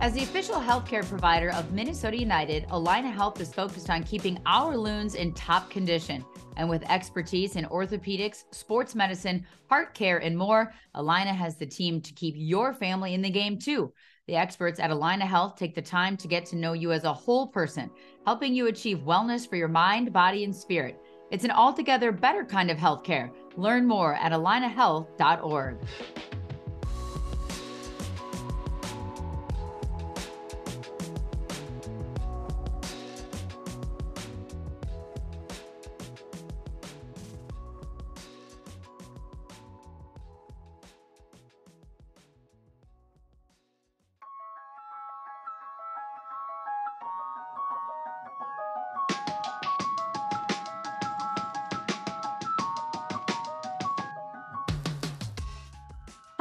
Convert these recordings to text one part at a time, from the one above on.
As the official healthcare provider of Minnesota United, Allina Health is focused on keeping our loons in top condition. And with expertise in orthopedics, sports medicine, heart care, and more, Allina has the team to keep your family in the game too. The experts at Allina Health take the time to get to know you as a whole person, helping you achieve wellness for your mind, body, and spirit. It's an altogether better kind of healthcare. Learn more at allinahealth.org.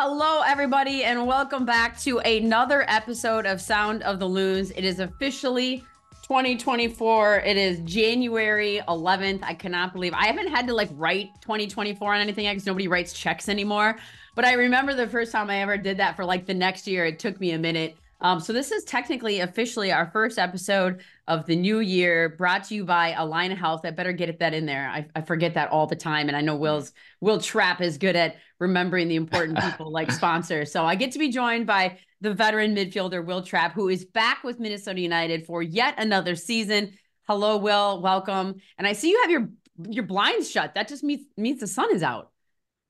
Hello, everybody, and welcome back to another episode of Sound of the Loons. It is officially 2024. It is January 11th. I cannot believe I haven't had to like write 2024 on anything because nobody writes checks anymore. But I remember the first time I ever did that for like the next year. It took me a minute. Um, so this is technically officially our first episode of the new year, brought to you by Allina Health. I better get that in there. I, I forget that all the time, and I know Wil's Wil Trapp is good at remembering the important people like sponsors. So I get to be joined by the veteran midfielder Wil Trapp, who is back with Minnesota United for yet another season. Hello, Wil. Welcome. And I see you have your your blinds shut. That just means means the sun is out.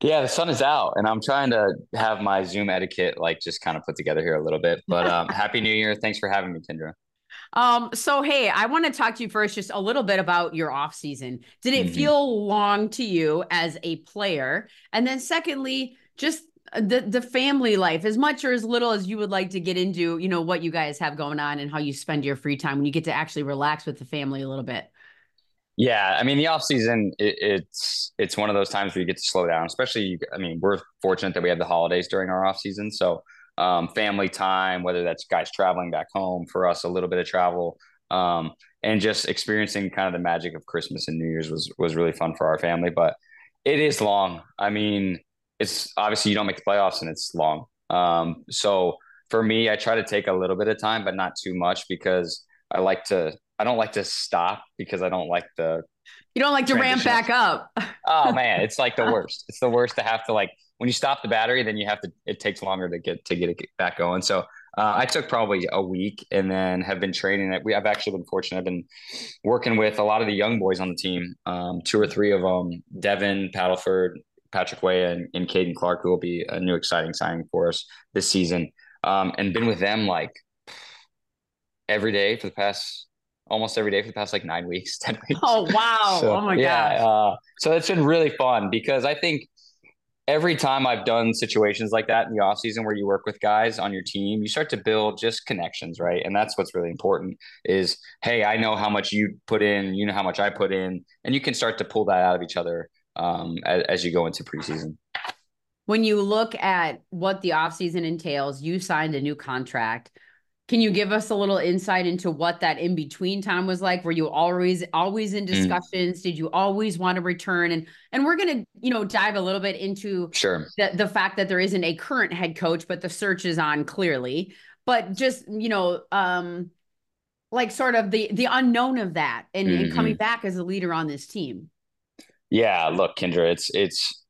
Yeah, the sun is out, and I'm trying to have my Zoom etiquette like just kind of put together here a little bit. But um, happy New Year! Thanks for having me, Kyndra. Um, so hey, I want to talk to you first just a little bit about your off season. Did it mm-hmm. feel long to you as a player? And then secondly, just uh, the the family life, as much or as little as you would like to get into, you know, what you guys have going on and how you spend your free time when you get to actually relax with the family a little bit. Yeah, I mean the off season it, it's it's one of those times where you get to slow down. Especially, I mean, we're fortunate that we have the holidays during our off season, so um, family time, whether that's guys traveling back home for us, a little bit of travel, um, and just experiencing kind of the magic of Christmas and New Year's was was really fun for our family. But it is long. I mean, it's obviously you don't make the playoffs and it's long. Um, so for me, I try to take a little bit of time, but not too much because I like to. I don't like to stop because I don't like the. You don't like to ramp back up. oh man, it's like the worst. It's the worst to have to like when you stop the battery, then you have to. It takes longer to get to get it back going. So uh, I took probably a week, and then have been training it. We I've actually been fortunate. I've been working with a lot of the young boys on the team. Um, two or three of them: Devin Padelford, Patrick Weah, and, and Caden Clark, who will be a new exciting signing for us this season. Um, and been with them like every day for the past almost every day for the past like nine weeks, ten weeks. Oh wow! So, oh my yeah, uh, so it's been really fun because I think every time I've done situations like that in the off season where you work with guys on your team, you start to build just connections, right? And that's what's really important is, hey, I know how much you put in, you know how much I put in, and you can start to pull that out of each other um, as, as you go into preseason. When you look at what the offseason entails, you signed a new contract. Can you give us a little insight into what that in between time was like? Were you always always in mm. discussions? Mm. Did you always want to return? And and we're gonna you know dive a little bit into sure the the fact that there isn't a current head coach, but the search is on clearly. But just you know, um, like sort of the the unknown of that and, mm-hmm. and coming back as a leader on this team. Yeah, look, Kyndra, it's it's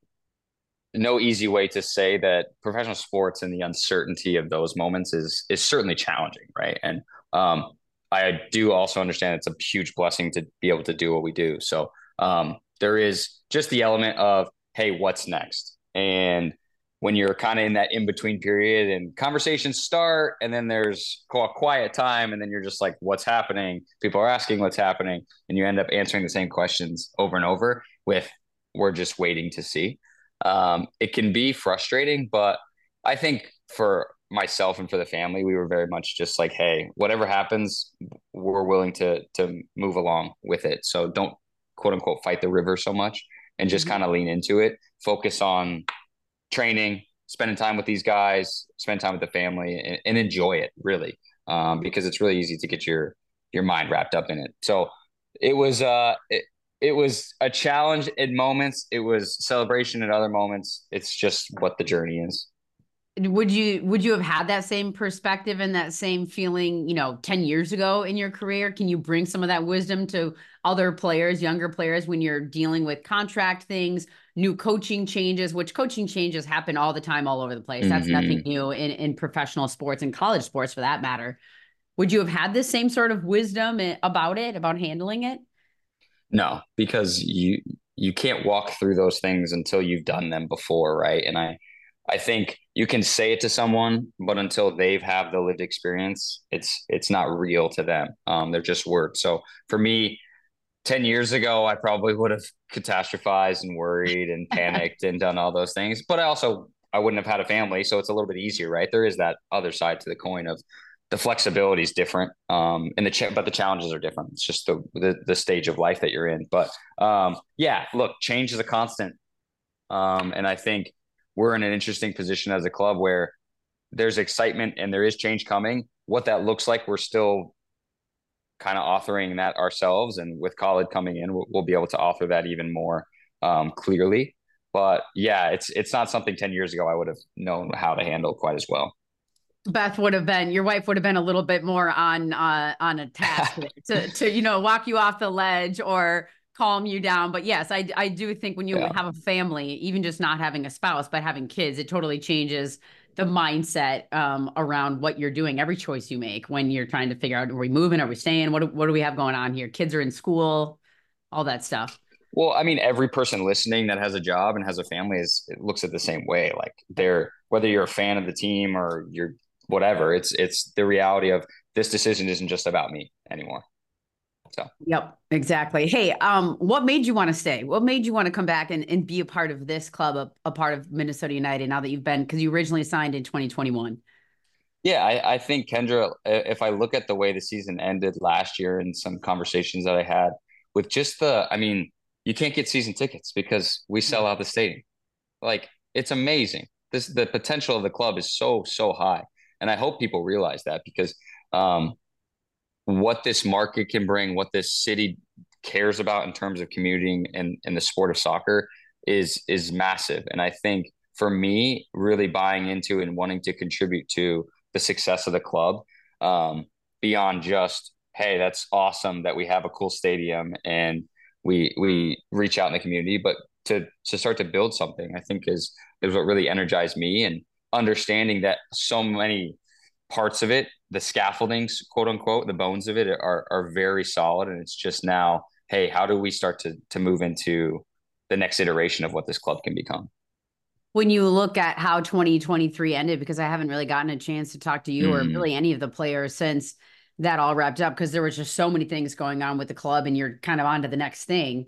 no easy way to say that professional sports and the uncertainty of those moments is is certainly challenging, right? And um, I do also understand it's a huge blessing to be able to do what we do. So um, there is just the element of hey, what's next? And when you're kind of in that in between period and conversations start, and then there's a quiet time, and then you're just like, what's happening? People are asking what's happening, and you end up answering the same questions over and over with we're just waiting to see um, it can be frustrating, but I think for myself and for the family, we were very much just like, hey, whatever happens, we're willing to to move along with it. So don't quote unquote fight the river so much and just mm-hmm. kind of lean into it. Focus on training, spending time with these guys, spend time with the family, and, and enjoy it really, um, because it's really easy to get your your mind wrapped up in it. So it was uh, it, it was a challenge in moments. It was celebration at other moments. It's just what the journey is. Would you would you have had that same perspective and that same feeling, you know, 10 years ago in your career? Can you bring some of that wisdom to other players, younger players when you're dealing with contract things, new coaching changes, which coaching changes happen all the time all over the place. That's mm-hmm. nothing new in in professional sports and college sports for that matter. Would you have had the same sort of wisdom eh, about it, about handling it? No, because you you can't walk through those things until you've done them before, right? And I I think you can say it to someone, but until they've have the lived experience, it's it's not real to them. Um, they're just words. So for me, ten years ago, I probably would have catastrophized and worried and panicked and done all those things. But I also I wouldn't have had a family, so it's a little bit easier, right? There is that other side to the coin of the flexibility is different um and the ch- but the challenges are different. It's just the, the, the stage of life that you're in. But um yeah look change is a constant. Um and i think we're in an interesting position as a club where there's excitement and there is change coming. What that looks like we're still kind of authoring that ourselves. And with Khaled coming in we'll, we'll be able to author that even more um clearly. But yeah it's it's not something 10 years ago i would have known how to handle quite as well Beth would have been your wife would have been a little bit more on uh, on a task to to you know walk you off the ledge or calm you down. But yes, I I do think when you yeah. have a family, even just not having a spouse but having kids, it totally changes the mindset um, around what you're doing. Every choice you make when you're trying to figure out are we moving, are we staying, what what do we have going on here? Kids are in school, all that stuff. Well, I mean, every person listening that has a job and has a family is looks at the same way. Like they're whether you're a fan of the team or you're whatever. It's it's the reality of this decision isn't just about me anymore. So Yep, exactly. Hey, um, what made you want to stay? What made you want to come back and, and be a part of this club, a, a part of Minnesota United now that you've been because you originally signed in 2021? Yeah, I, I think Kyndra, if I look at the way the season ended last year and some conversations that I had with just the I mean, you can't get season tickets because we sell out the stadium. Like it's amazing. This the potential of the club is so, so high. And I hope people realize that because um, what this market can bring, what this city cares about in terms of commuting and, and the sport of soccer is is massive. And I think for me, really buying into and wanting to contribute to the success of the club um, beyond just hey, that's awesome that we have a cool stadium and we we reach out in the community, but to to start to build something, I think is is what really energized me and understanding that so many parts of it, the scaffoldings, quote unquote, the bones of it are are very solid. And it's just now, hey, how do we start to to move into the next iteration of what this club can become? When you look at how 2023 ended, because I haven't really gotten a chance to talk to you mm. or really any of the players since that all wrapped up, because there was just so many things going on with the club and you're kind of on to the next thing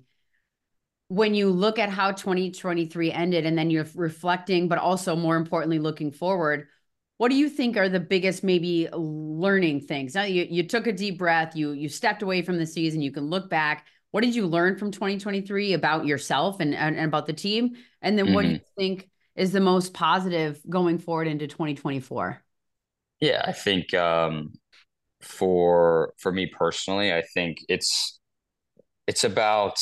when you look at how 2023 ended and then you're reflecting, but also more importantly, looking forward, what do you think are the biggest maybe learning things? Now you, you took a deep breath, you you stepped away from the season, you can look back. What did you learn from 2023 about yourself and, and, and about the team? And then mm-hmm. what do you mm-hmm. think is the most positive going forward into 2024? Yeah, I think um, for for me personally, I think it's it's about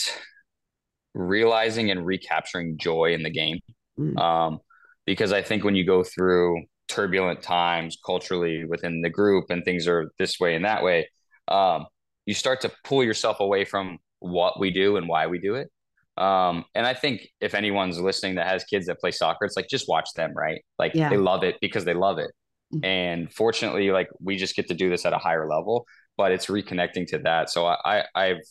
realizing and recapturing joy in the game. Mm. Um, because I think when you go through turbulent times culturally within the group and things are this way and that way, um, you start to pull yourself away from what we do and why we do it. Um, and I think if anyone's listening that has kids that play soccer, it's like just watch them, right? Like yeah. they love it because they love it. Mm. And fortunately, like we just get to do this at a higher level, but it's reconnecting to that. So I, I've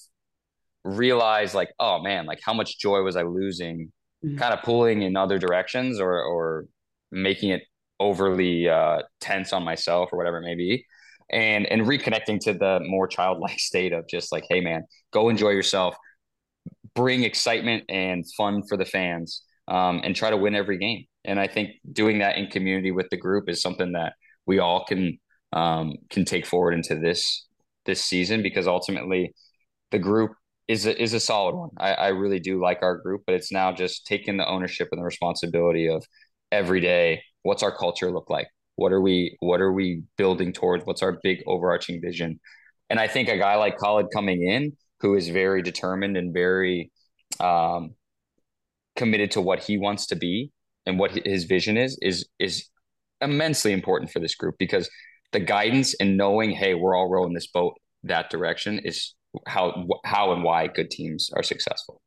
realize like, oh man, like how much joy was I losing, mm-hmm. kind of pulling in other directions or or making it overly uh, tense on myself or whatever it may be. And and reconnecting to the more childlike state of just like, hey man, go enjoy yourself, bring excitement and fun for the fans, um, and try to win every game. And I think doing that in community with the group is something that we all can um, can take forward into this this season because ultimately the group is a, is a solid one. I, I really do like our group, but it's now just taking the ownership and the responsibility of every day. What's our culture look like? What are we What are we building towards? What's our big overarching vision? And I think a guy like Khaled coming in who is very determined and very um, committed to what he wants to be and what his vision is is is immensely important for this group because the guidance and knowing hey we're all rowing this boat that direction is how how and why good teams are successful.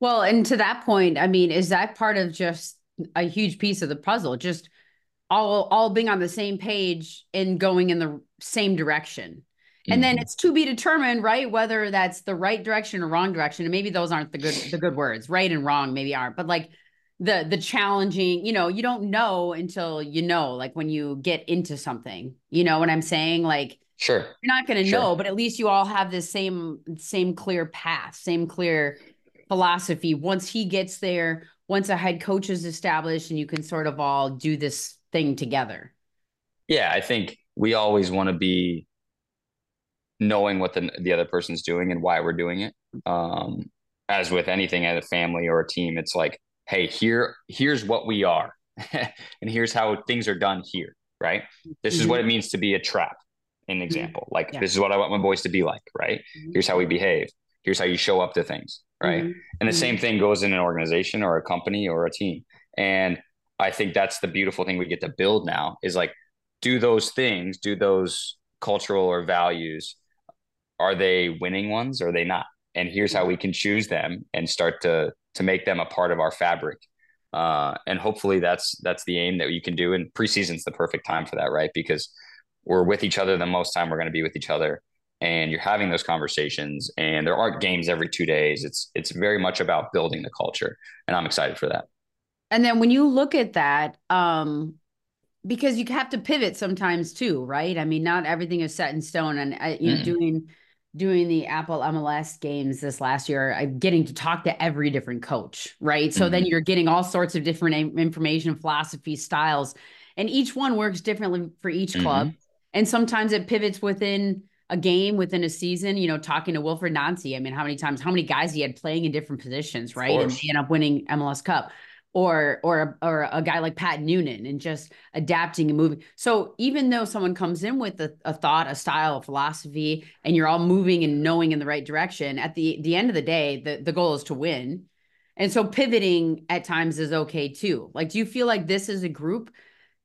Well and to that point i mean is that part of just a huge piece of the puzzle? Just all all being on the same page and going in the same direction. And then mm-hmm. it's to be determined right whether that's the right direction or wrong direction. And maybe those aren't the good the good words. Right and wrong maybe aren't. But like the the challenging you know you don't know until you know like when you get into something. You know what i'm saying? Like sure you're not going to sure. know but at least you all have the same same clear path same clear philosophy once he gets there once a head coach is established and you can sort of all do this thing together yeah i think we always want to be knowing what the the other person's doing and why we're doing it. Um, as with anything at a family or a team, it's like, hey, here here's what we are, and here's how things are done here. Right. This mm-hmm. is what it means to be a Trapp. An mm-hmm. example, like yeah. this is what I want my boys to be like. Right. Mm-hmm. Here's how we behave. Here's how you show up to things. Right. Mm-hmm. And the mm-hmm. same thing goes in an organization or a company or a team. And I think that's the beautiful thing we get to build now is like do those things, do those cultural or values are they winning ones or are they not? And here's how we can choose them and start to to make them a part of our fabric. Uh, and hopefully that's that's the aim that you can do. And preseason's the perfect time for that, right? Because we're with each other the most time we're going to be with each other, and you're having those conversations. And there aren't games every two days. It's it's very much about building the culture, and I'm excited for that. And then when you look at that, um, because you have to pivot sometimes too, right? I mean, not everything is set in stone, and uh, you know, mm. doing doing the Apple MLS games this last year, I'm getting to talk to every different coach, right? So mm-hmm. then you're getting all sorts of different information, philosophy, styles, and each one works differently for each club. And sometimes it pivots within a game, within a season. You know, talking to Wilfried Nancy, I mean, how many times, how many guys he had playing in different positions, right? And he ended up winning MLS Cup or or or a guy like Pat Noonan and just adapting and moving. So even though someone comes in with a, a, thought, a style, a philosophy, and you're all moving and knowing in the right direction, at the the end of the day, the the goal is to win. And so pivoting at times is okay too. Like, do you feel like this is a group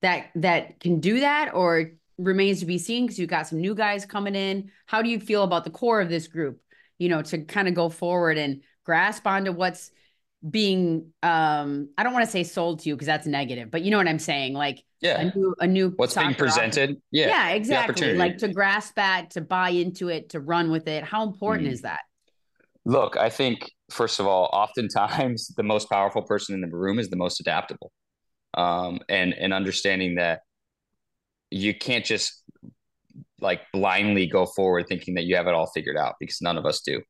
that that can do that, or remains to be seen because you've got some new guys coming in? How do you feel about the core of this group? You know, to kind of go forward and grasp onto what's being um I don't want to say sold to you because that's negative, but you know what I'm saying? Like yeah, a new a new what's being presented. Yeah. Yeah, exactly. Like to grasp that, to buy into it, to run with it. How important mm. is that? Look, I think first of all, oftentimes the most powerful person in the room is the most adaptable. Um and and understanding that you can't just like blindly go forward thinking that you have it all figured out because none of us do.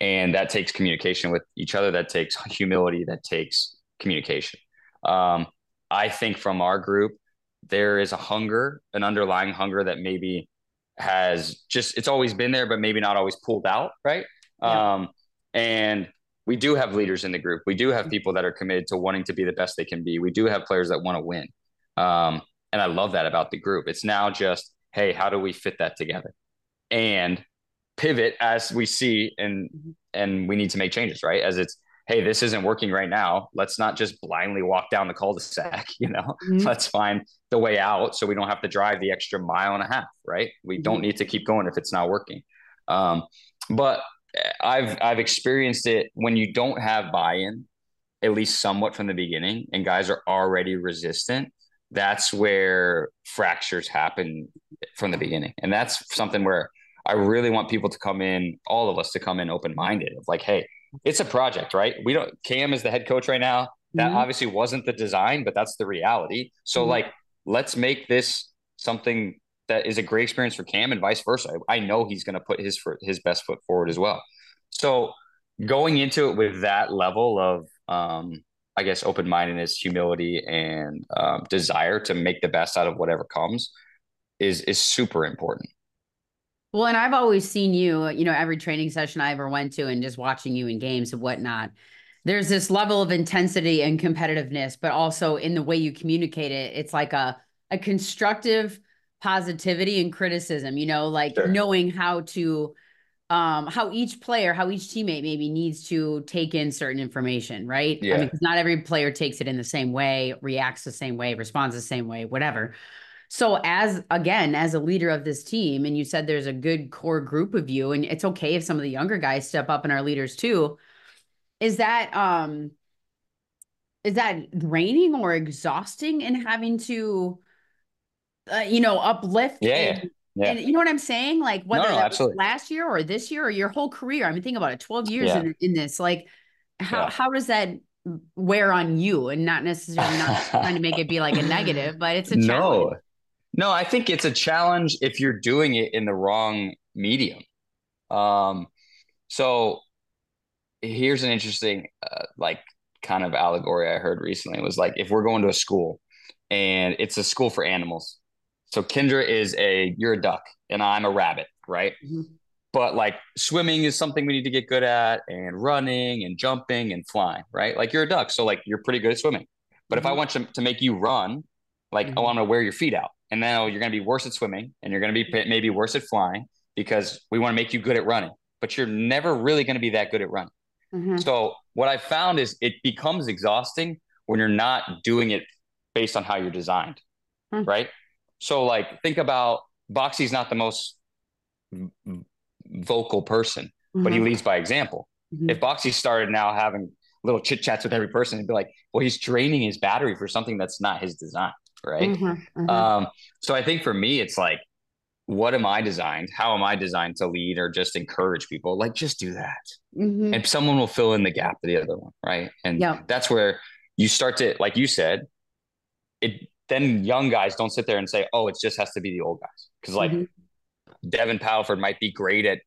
And that takes communication with each other. That takes humility. That takes communication. Um, i think from our group there is a hunger an underlying hunger that maybe has just it's always been there but maybe not always pulled out right? Yeah. um, and we do have leaders in the group. We do have people that are committed to wanting to be the best they can be. We do have players that want to win. Um, and i love that about the group. It's now just hey how do we fit that together? And pivot as we see and and we need to make changes right? As it's hey this isn't working right now. Let's not just blindly walk down the cul-de-sac you know? Mm-hmm. let's find the way out so we don't have to drive the extra mile and a half right? We mm-hmm. don't need to keep going if it's not working. Um, but i've i've experienced it when you don't have buy-in at least somewhat from the beginning and guys are already resistant that's where fractures happen from the beginning and that's something where I really want people to come in, all of us to come in open minded of like, hey, it's a project, right? We don't, Cam is the head coach right now. That mm-hmm. obviously wasn't the design, but that's the reality. So, mm-hmm. like, let's make this something that is a great experience for Cam and vice versa. I, I know he's going to put his his best foot forward as well. So, going into it with that level of, um, I guess, open mindedness, humility, and um, desire to make the best out of whatever comes is is super important. Well, and I've always seen you, you know, every training session I ever went to and just watching you in games and whatnot. There's this level of intensity and competitiveness, but also in the way you communicate it, it's like a, a constructive positivity and criticism, you know, like sure. knowing how to um, how each player, how each teammate maybe needs to take in certain information, right? Yeah. I mean, because not every player takes it in the same way, reacts the same way, responds the same way, whatever. So, as again, as a leader of this team, and you said there's a good core group of you, and it's okay if some of the younger guys step up and are leaders too. Is that um is that draining or exhausting in having to uh, you know uplift Yeah, and, yeah. and you know what i'm saying like whether no, was last year or this year or your whole career i mean think about it 12 years Yeah. in, in this like how, Yeah. how does that wear on you and not necessarily not trying to make it be like a negative but it's a no, challenge no, I think it's a challenge if you're doing it in the wrong medium. Um, so here's an interesting, uh, like, kind of allegory I heard recently. Was like if we're going to a school and it's a school for animals. So Kyndra is a you're a duck and I'm a rabbit, right? Mhm. But like swimming is something we need to get good at, and running and jumping and flying, right? Like you're a duck, so like you're pretty good at swimming. But if I Mhm. want to, to make you run, like I Mhm. want to wear your feet out, and now you're going to be worse at swimming, and you're going to be maybe worse at flying because we want to make you good at running. But you're never really going to be that good at running. Mhm. So what I found is it becomes exhausting when you're not doing it based on how you're designed, Hmm. right? So like think about Boxy's not the most vocal person, but he Mhm. leads by example. Mhm. If Boxy started now having little chit chats with every person, he'd be like, well, he's draining his battery for something that's not his design, right? Mhm. Mhm. Um, so I think for me, it's like, what am I designed? How am I designed to lead or just encourage people? Like, just do that Mhm. and someone will fill in the gap to the other one, right? And Yeah. that's where you start to, like you said, it. Then young guys don't sit there and say, "Oh, it just has to be the old guys," because like Mhm. Devin Padelford might be great at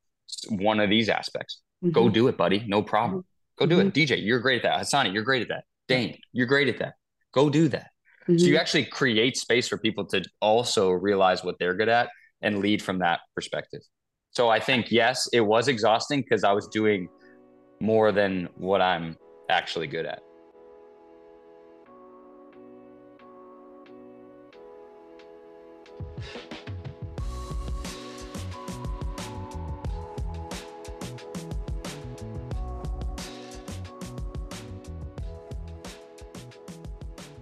one of these aspects. Go Mhm. do it, buddy. No problem. Go do it. DJ, you're great at that. Hassani, you're great at that. Dane, you're great at that. Go do that. So Mhm. you actually create space for people to also realize what they're good at and lead from that perspective. So I think yes, it was exhausting because I was doing more than what I'm actually good at.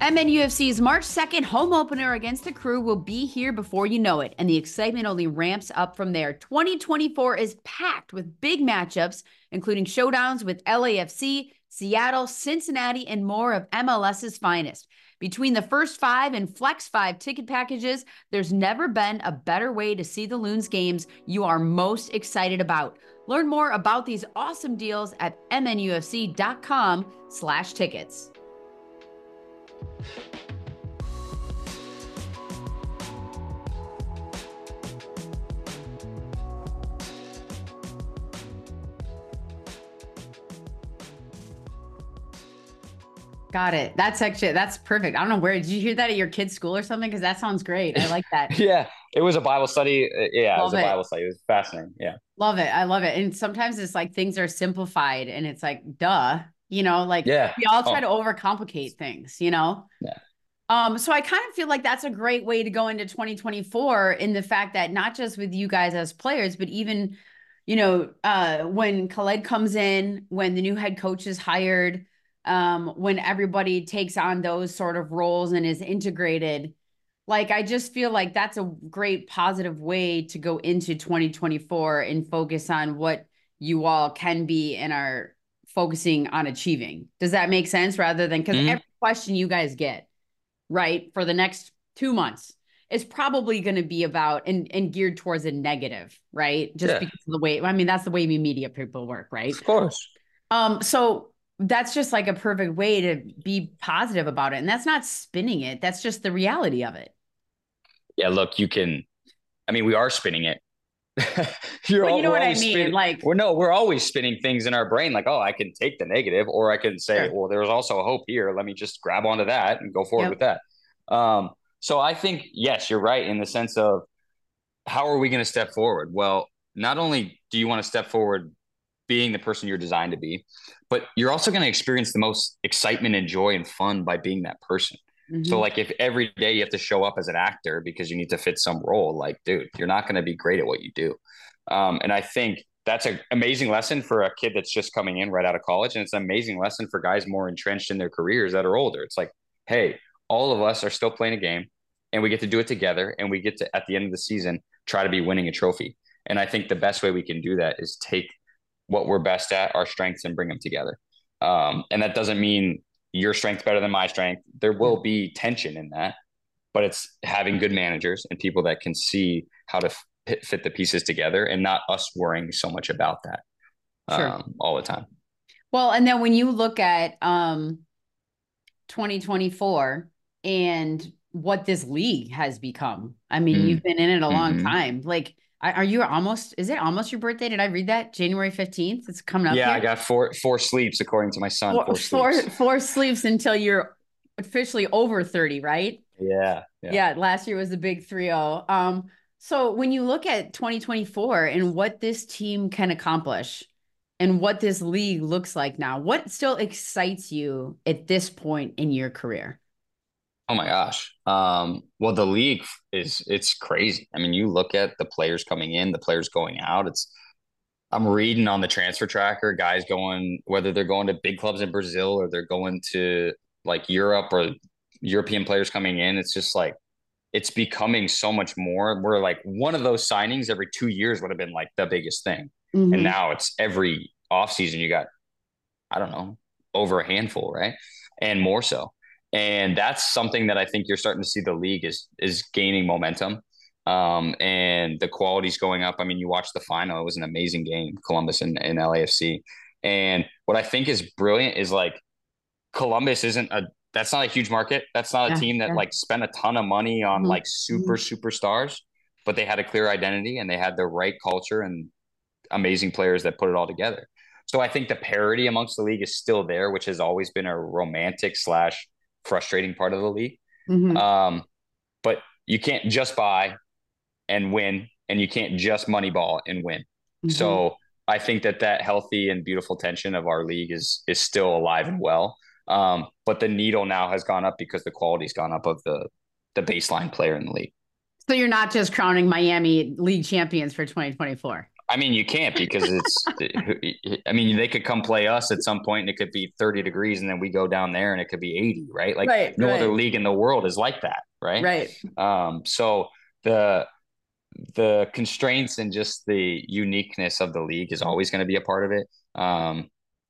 MNUFC's March 2nd home opener against the crew will be here before you know it, and the excitement only ramps up from there. 2024 is packed with big matchups, including showdowns with LAFC, Seattle, Cincinnati, and more of MLS's finest. Between the first five and flex five ticket packages, there's never been a better way to see the Loons games you are most excited about. Learn more about these awesome deals at mnufc.com slash tickets. Got it. That's actually that's perfect. I don't know where did you hear that at your kid's school or something? Because that sounds great. I like that. Yeah, it was a Bible study. Uh, Yeah, it was Love a. Bible study. It was fascinating. Yeah. love it. I love it. And sometimes it's like things are simplified and it's like, duh, you know, like Yeah. we all try Oh. to overcomplicate things, you know? Yeah. Um, so I kind of feel like that's a great way to go into 2024 in the fact that not just with you guys as players, but even, you know, uh, when Khaled comes in, when the new head coach is hired, um, when everybody takes on those sort of roles and is integrated, like I just feel like that's a great positive way to go into 2024 and focus on what you all can be and are focusing on achieving. Does that make sense? Rather than because Mhm. every question you guys get, right, for the next two months is probably going to be about and and geared towards a negative, right? Just Yeah. because of the way I mean that's the way we media people work, right? Of course. Um, so that's just like a perfect way to be positive about it. And that's not spinning it. That's just the reality of it. Yeah. Look, you can. I mean, we are spinning it. You're Well, all, you know what I always mean? spin- Like Well, no, we're always spinning things in our brain like, oh, I can take the negative, or I can say, Sure. well, there's also a hope here. Let me just grab onto that and go forward Yep. with that. Um, so I think, yes, you're right in the sense of how are we going to step forward? Well, not only do you want to step forward being the person you're designed to be, but you're also going to experience the most excitement and joy and fun by being that person. So mhm. like if every day you have to show up as an actor because you need to fit some role, like dude, you're not going to be great at what you do. Um, and I think that's an amazing lesson for a kid that's just coming in right out of college. And it's an amazing lesson for guys more entrenched in their careers that are older. It's like, hey, all of us are still playing a game and we get to do it together. And we get to, at the end of the season, try to be winning a trophy. And I think the best way we can do that is take what we're best at, our strengths, and bring them together. Um, and that doesn't mean your strength better than my strength. There will be tension in that, but it's having good managers and people that can see how to fit, fit the pieces together and not us worrying so much about that sure. um, all the time. Well, and then when you look at um, 2024 and what this league has become, I mean, mm you've been in it a long mm-hmm. time. Like, are you almost? Is it almost your birthday? Did I read that? January fifteenth. It's coming up. Yeah, here. I got four four sleeps according to my son. Four, four sleeps. Four, four sleeps until you're officially over thirty, right? Yeah, yeah. Yeah. Last year was the big 3-0. Um, so when you look at 2024 and what this team can accomplish and what this league looks like now, what still excites you at this point in your career? Oh my gosh. Um, well, the league is it's crazy. I mean, you look at the players coming in, the players going out. It's I'm reading on the transfer tracker, guys going whether they're going to big clubs in Brazil or they're going to like Europe or European players coming in. It's just like it's becoming so much more. We're like one of those signings every two years would have been like the biggest thing. Mm-hmm. And now it's every offseason you got, I don't know, over a handful, right? And more so. And that's something that I think you're starting to see the league is is gaining momentum. Um, and the quality's going up. I mean, you watched the final, it was an amazing game, Columbus and, and LAFC. And what I think is brilliant is like Columbus isn't a that's not a huge market. That's not a yeah, team that yeah. like spent a ton of money on mm-hmm. like super mm-hmm. superstars, but they had a clear identity and they had the right culture and amazing players that put it all together. So I think the parity amongst the league is still there, which has always been a romantic slash frustrating part of the league. Mm-hmm. Um, but you can't just buy and win, and you can't just money ball and win. Mm-hmm. So I think that that healthy and beautiful tension of our league is is still alive and well. Um, but the needle now has gone up because the quality's gone up of the the baseline player in the league. So you're not just crowning Miami league champions for 2024. I mean, you can't because it's. I mean, they could come play us at some point, and it could be 30 degrees, and then we go down there, and it could be 80, right? Like right, no right. other league in the world is like that, right? Right. Um. So the the constraints and just the uniqueness of the league is always going to be a part of it. Um.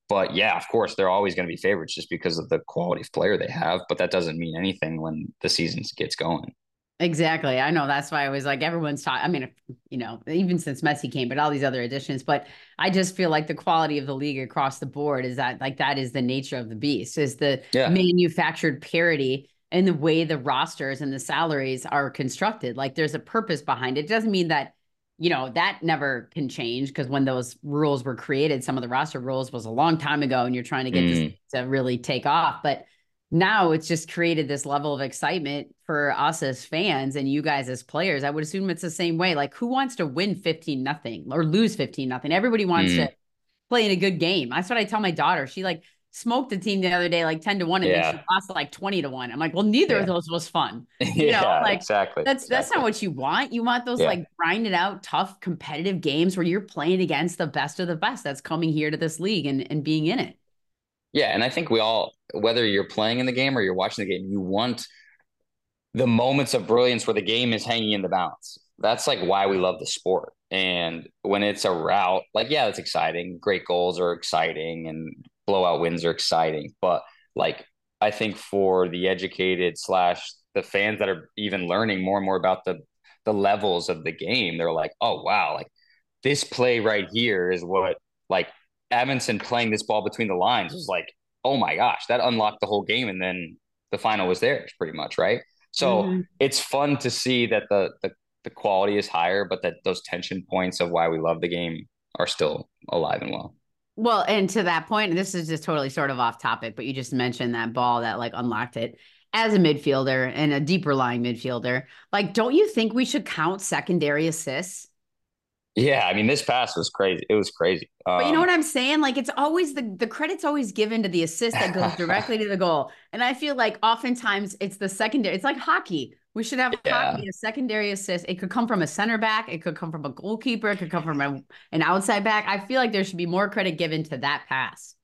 But yeah, of course, they're always going to be favorites just because of the quality of player they have. But that doesn't mean anything when the season gets going. Exactly. I know that's why I was like, everyone's talking. I mean, you know, even since Messi came, but all these other additions. But I just feel like the quality of the league across the board is that like that is the nature of the beast, is the yeah. manufactured parity and the way the rosters and the salaries are constructed. Like there's a purpose behind it. it doesn't mean that you know that never can change because when those rules were created some of the roster rules was a long time ago and you're trying to get mm. this to really take off but now it's just created this level of excitement for us as fans and you guys as players i would assume it's the same way like who wants to win 15 nothing or lose 15 nothing everybody wants mm. to play in a good game that's what i tell my daughter she like smoked the team the other day like 10 to 1 and yeah. then she lost like 20 to 1. I'm like, well, neither yeah. of those was fun. You yeah, know, like exactly. That's exactly. that's not what you want. You want those yeah. like grinded out, tough, competitive games where you're playing against the best of the best that's coming here to this league and, and being in it. Yeah. And I think we all, whether you're playing in the game or you're watching the game, you want the moments of brilliance where the game is hanging in the balance. That's like why we love the sport. And when it's a route, like, yeah, it's exciting. Great goals are exciting and blowout wins are exciting, but like I think for the educated slash the fans that are even learning more and more about the the levels of the game, they're like, oh wow, like this play right here is what like Evansson playing this ball between the lines was like, oh my gosh, that unlocked the whole game, and then the final was theirs pretty much, right? So mm-hmm. it's fun to see that the, the the quality is higher, but that those tension points of why we love the game are still alive and well. Well, and to that point, this is just totally sort of off topic, but you just mentioned that ball that like unlocked it as a midfielder and a deeper lying midfielder. Like, don't you think we should count secondary assists? Yeah, I mean, this pass was crazy. It was crazy. Um, but you know um, what I'm saying? Like, it's always the the credit's always given to the assist that goes directly to the goal, and I feel like oftentimes it's the secondary. It's like hockey. We should have yeah. a secondary assist. It could come from a center back. It could come from a goalkeeper. It could come from a, an outside back. I feel like there should be more credit given to that pass.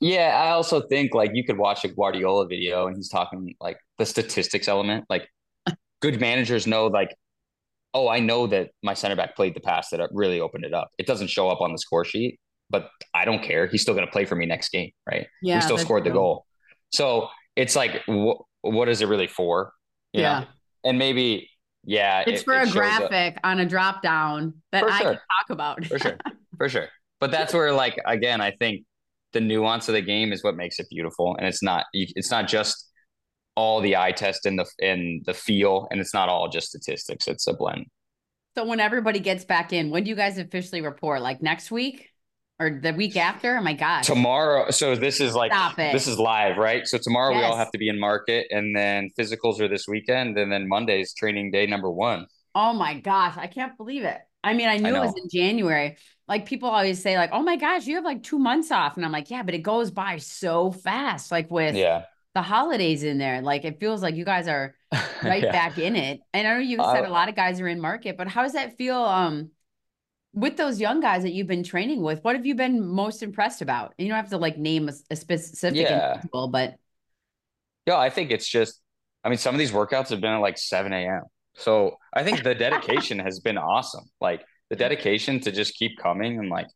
Yeah, I also think like you could watch a Guardiola video and he's talking like the statistics element. Like good managers know like, oh, I know that my center back played the pass that really opened it up. It doesn't show up on the score sheet, but I don't care. He's still going to play for me next game, right? Yeah, we still scored the goal. So it's like, wh- what is it really for? You yeah. Know? And maybe, yeah, it's it, for it a graphic on a drop down that I can talk about. for sure. For sure. But that's where, like, again, I think the nuance of the game is what makes it beautiful. And it's not, it's not just all the eye test and the, and the feel, and it's not all just statistics. It's a blend. So when everybody gets back in, when do you guys officially report? Like next week? or the week after. Oh my god! Tomorrow. So this is like this is live, right? So tomorrow yes. we all have to be in market, and then physicals are this weekend, and then Monday's training day number one. Oh my gosh, I can't believe it. I mean, I knew I it was in January. Like people always say, like, "Oh my gosh, you have like two months off," and I'm like, "Yeah, but it goes by so fast." Like with yeah. The holidays in there, like it feels like you guys are right yeah. back in it. And I know you said uh, a lot of guys are in market, but how does that feel? Um, with those young guys that you've been training with, what have you been most impressed about? You don't have to like name a, a specific yeah. Example, but yeah, I think it's just, I mean, some of these workouts have been at like 7 a.m. So I think the dedication has been awesome. Like the dedication to just keep coming and like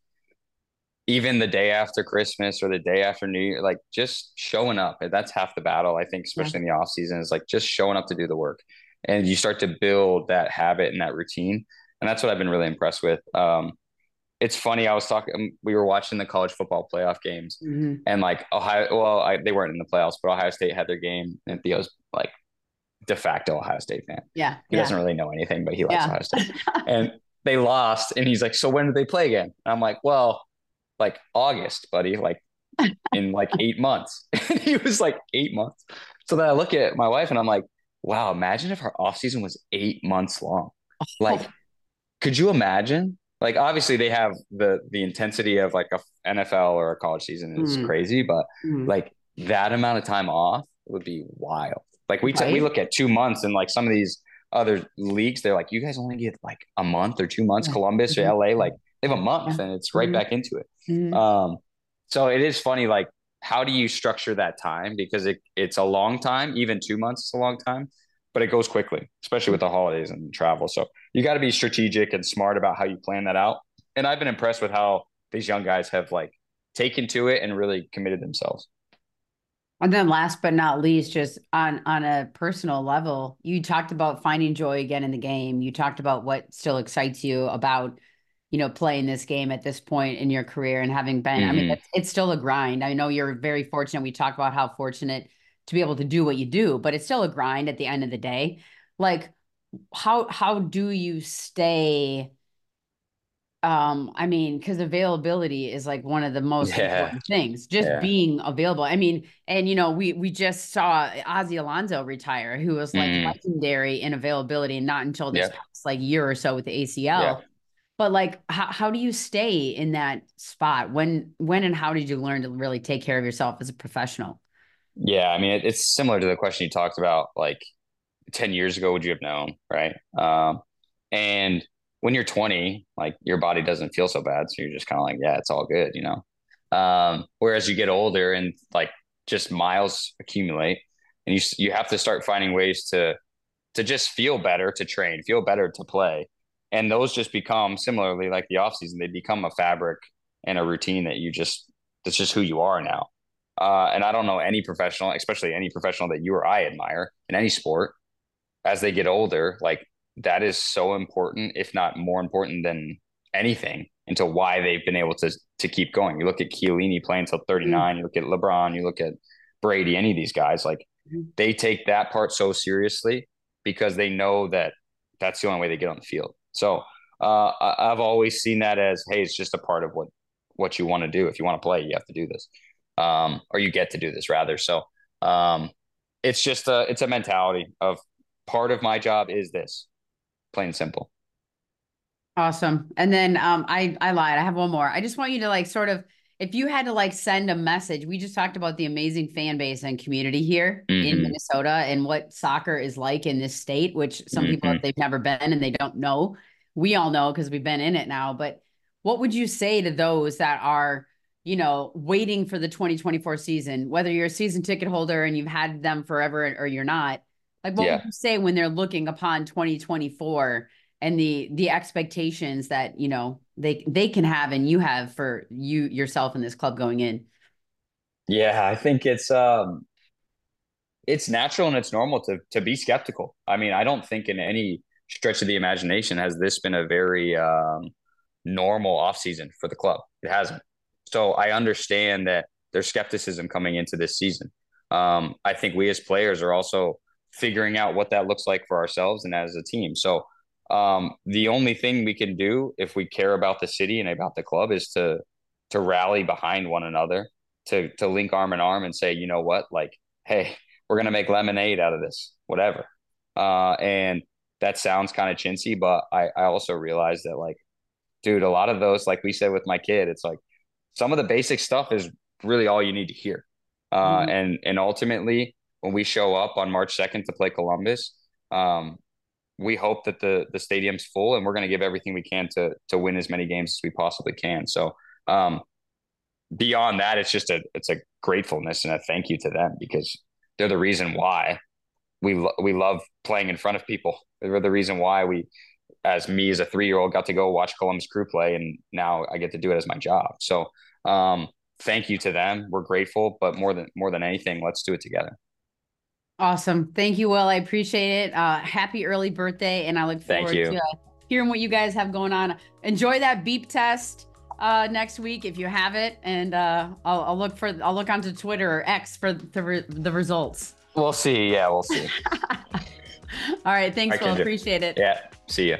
even the day after Christmas or the day after New Year, like just showing up. That's half the battle, I think, especially yeah. in the off season, is like just showing up to do the work. And you start to build that habit and that routine and that's what I've been really impressed with. Um, it's funny. I was talking. Um, we were watching the college football playoff games, mm-hmm. and like Ohio. Well, I, they weren't in the playoffs, but Ohio State had their game, and Theo's like de facto Ohio State fan. Yeah, he yeah. doesn't really know anything, but he likes yeah. Ohio State. and they lost, and he's like, "So when did they play again?" And I'm like, "Well, like August, buddy. Like in like eight months." and he was like, eight months." So then I look at my wife, and I'm like, "Wow, imagine if our off season was eight months long." Like could you imagine? Like obviously they have the the intensity of like a NFL or a college season is mm. crazy, but mm. like that amount of time off would be wild. Like we t- right? we look at two months and like some of these other leagues, they're like, you guys only get like a month or two months. Columbus mm-hmm. or LA, like they have a month yeah. and it's right mm-hmm. back into it. Mm-hmm. Um, so it is funny, like how do you structure that time? Because it it's a long time, even two months is a long time but it goes quickly, especially with the holidays and travel. So you got to be strategic and smart about how you plan that out. And I've been impressed with how these young guys have like taken to it and really committed themselves. And then last but not least, just on on a personal level, you talked about finding joy again in the game. You talked about what still excites you about, you know, playing this game at this point in your career and having been. Mm-hmm. I mean, mm-hmm. it's, still a grind. I know you're very fortunate. We talked about how fortunate to be able to do what you do, but it's still a grind at the end of the day. Like how how do you stay um i mean because availability is like one of the most yeah. important things just yeah. being available i mean and you know we we just saw Ozzie Alonso retire who was like mm. legendary in availability and not until this past like year or so with the acl yeah. But like how, how do you stay in that spot when when and how did you learn to really take care of yourself as a professional yeah, I mean, it, it's similar to the question you talked about. Like ten years ago, would you have known, right? Um, and when you're 20, like your body doesn't feel so bad, so you're just kind of like, yeah, it's all good, you know. Um, whereas you get older and like just miles accumulate, and you you have to start finding ways to to just feel better to train, feel better to play, and those just become similarly like the off season, they become a fabric and a routine that you just that's just who you are now. Uh, and I don't know any professional, especially any professional that you or I admire in any sport, as they get older, like that is so important, if not more important than anything, into why they've been able to to keep going. You look at Chiellini playing until 39, mm-hmm. you look at LeBron, you look at Brady, any of these guys, like mm-hmm. they take that part so seriously because they know that that's the only way they get on the field. So uh, I've always seen that as, hey, it's just a part of what what you want to do. If you want to play, you have to do this um, or you get to do this rather. So um, it's just a it's a mentality of part of my job is this, plain simple. Awesome. And then um, I I lied. I have one more. I just want you to like sort of if you had to like send a message, we just talked about the amazing fan base and community here mm-hmm. in Minnesota and what soccer is like in this state, which some mm-hmm. people, if they've never been and they don't know, we all know because we've been in it now. But what would you say to those that are, you know, waiting for the 2024 season, whether you're a season ticket holder and you've had them forever or you're not? Like, what yeah. would you say when they're looking upon 2024 and the the expectations that you know they they can have and you have for you yourself in this club going in yeah i think it's um it's natural and it's normal to to be skeptical i mean i don't think in any stretch of the imagination has this been a very um normal offseason for the club? It hasn't. So i understand that there's skepticism coming into this season. Um i think we as players are also figuring out what that looks like for ourselves and as a team. So um, the only thing we can do if we care about the city and about the club is to to rally behind one another, to to link arm in arm and say, you know what, like, hey, we're gonna make lemonade out of this, whatever. Uh, and that sounds kind of chintzy, but I I also realize that like, dude, a lot of those, like we said with my kid, it's like some of the basic stuff is really all you need to hear. Uh, mm-hmm. and and ultimately, when we show up on March second to play Columbus, um, we hope that the the stadium's full, and we're going to give everything we can to to win as many games as we possibly can. So, um, beyond that, it's just a it's a gratefulness and a thank you to them because they're the reason why we lo- we love playing in front of people. They're the reason why we, as me as a three year old, got to go watch Columbus Crew play, and now I get to do it as my job. So, um, thank you to them. We're grateful, but more than more than anything, let's do it together. Awesome. Thank you, Wil. I appreciate it. Uh, happy early birthday. And I look forward to uh, hearing what you guys have going on. Enjoy that beep test uh, next week if you have it. And uh, I'll, I'll, look for, I'll look onto Twitter or X for the, re- the results. We'll see. Yeah, we'll see. All right. Thanks, Wil. Appreciate it. Yeah. See you.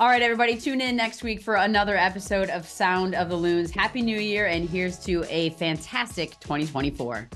All right, everybody, tune in next week for another episode of Sound of the Loons. Happy New Year, and here's to a fantastic 2024.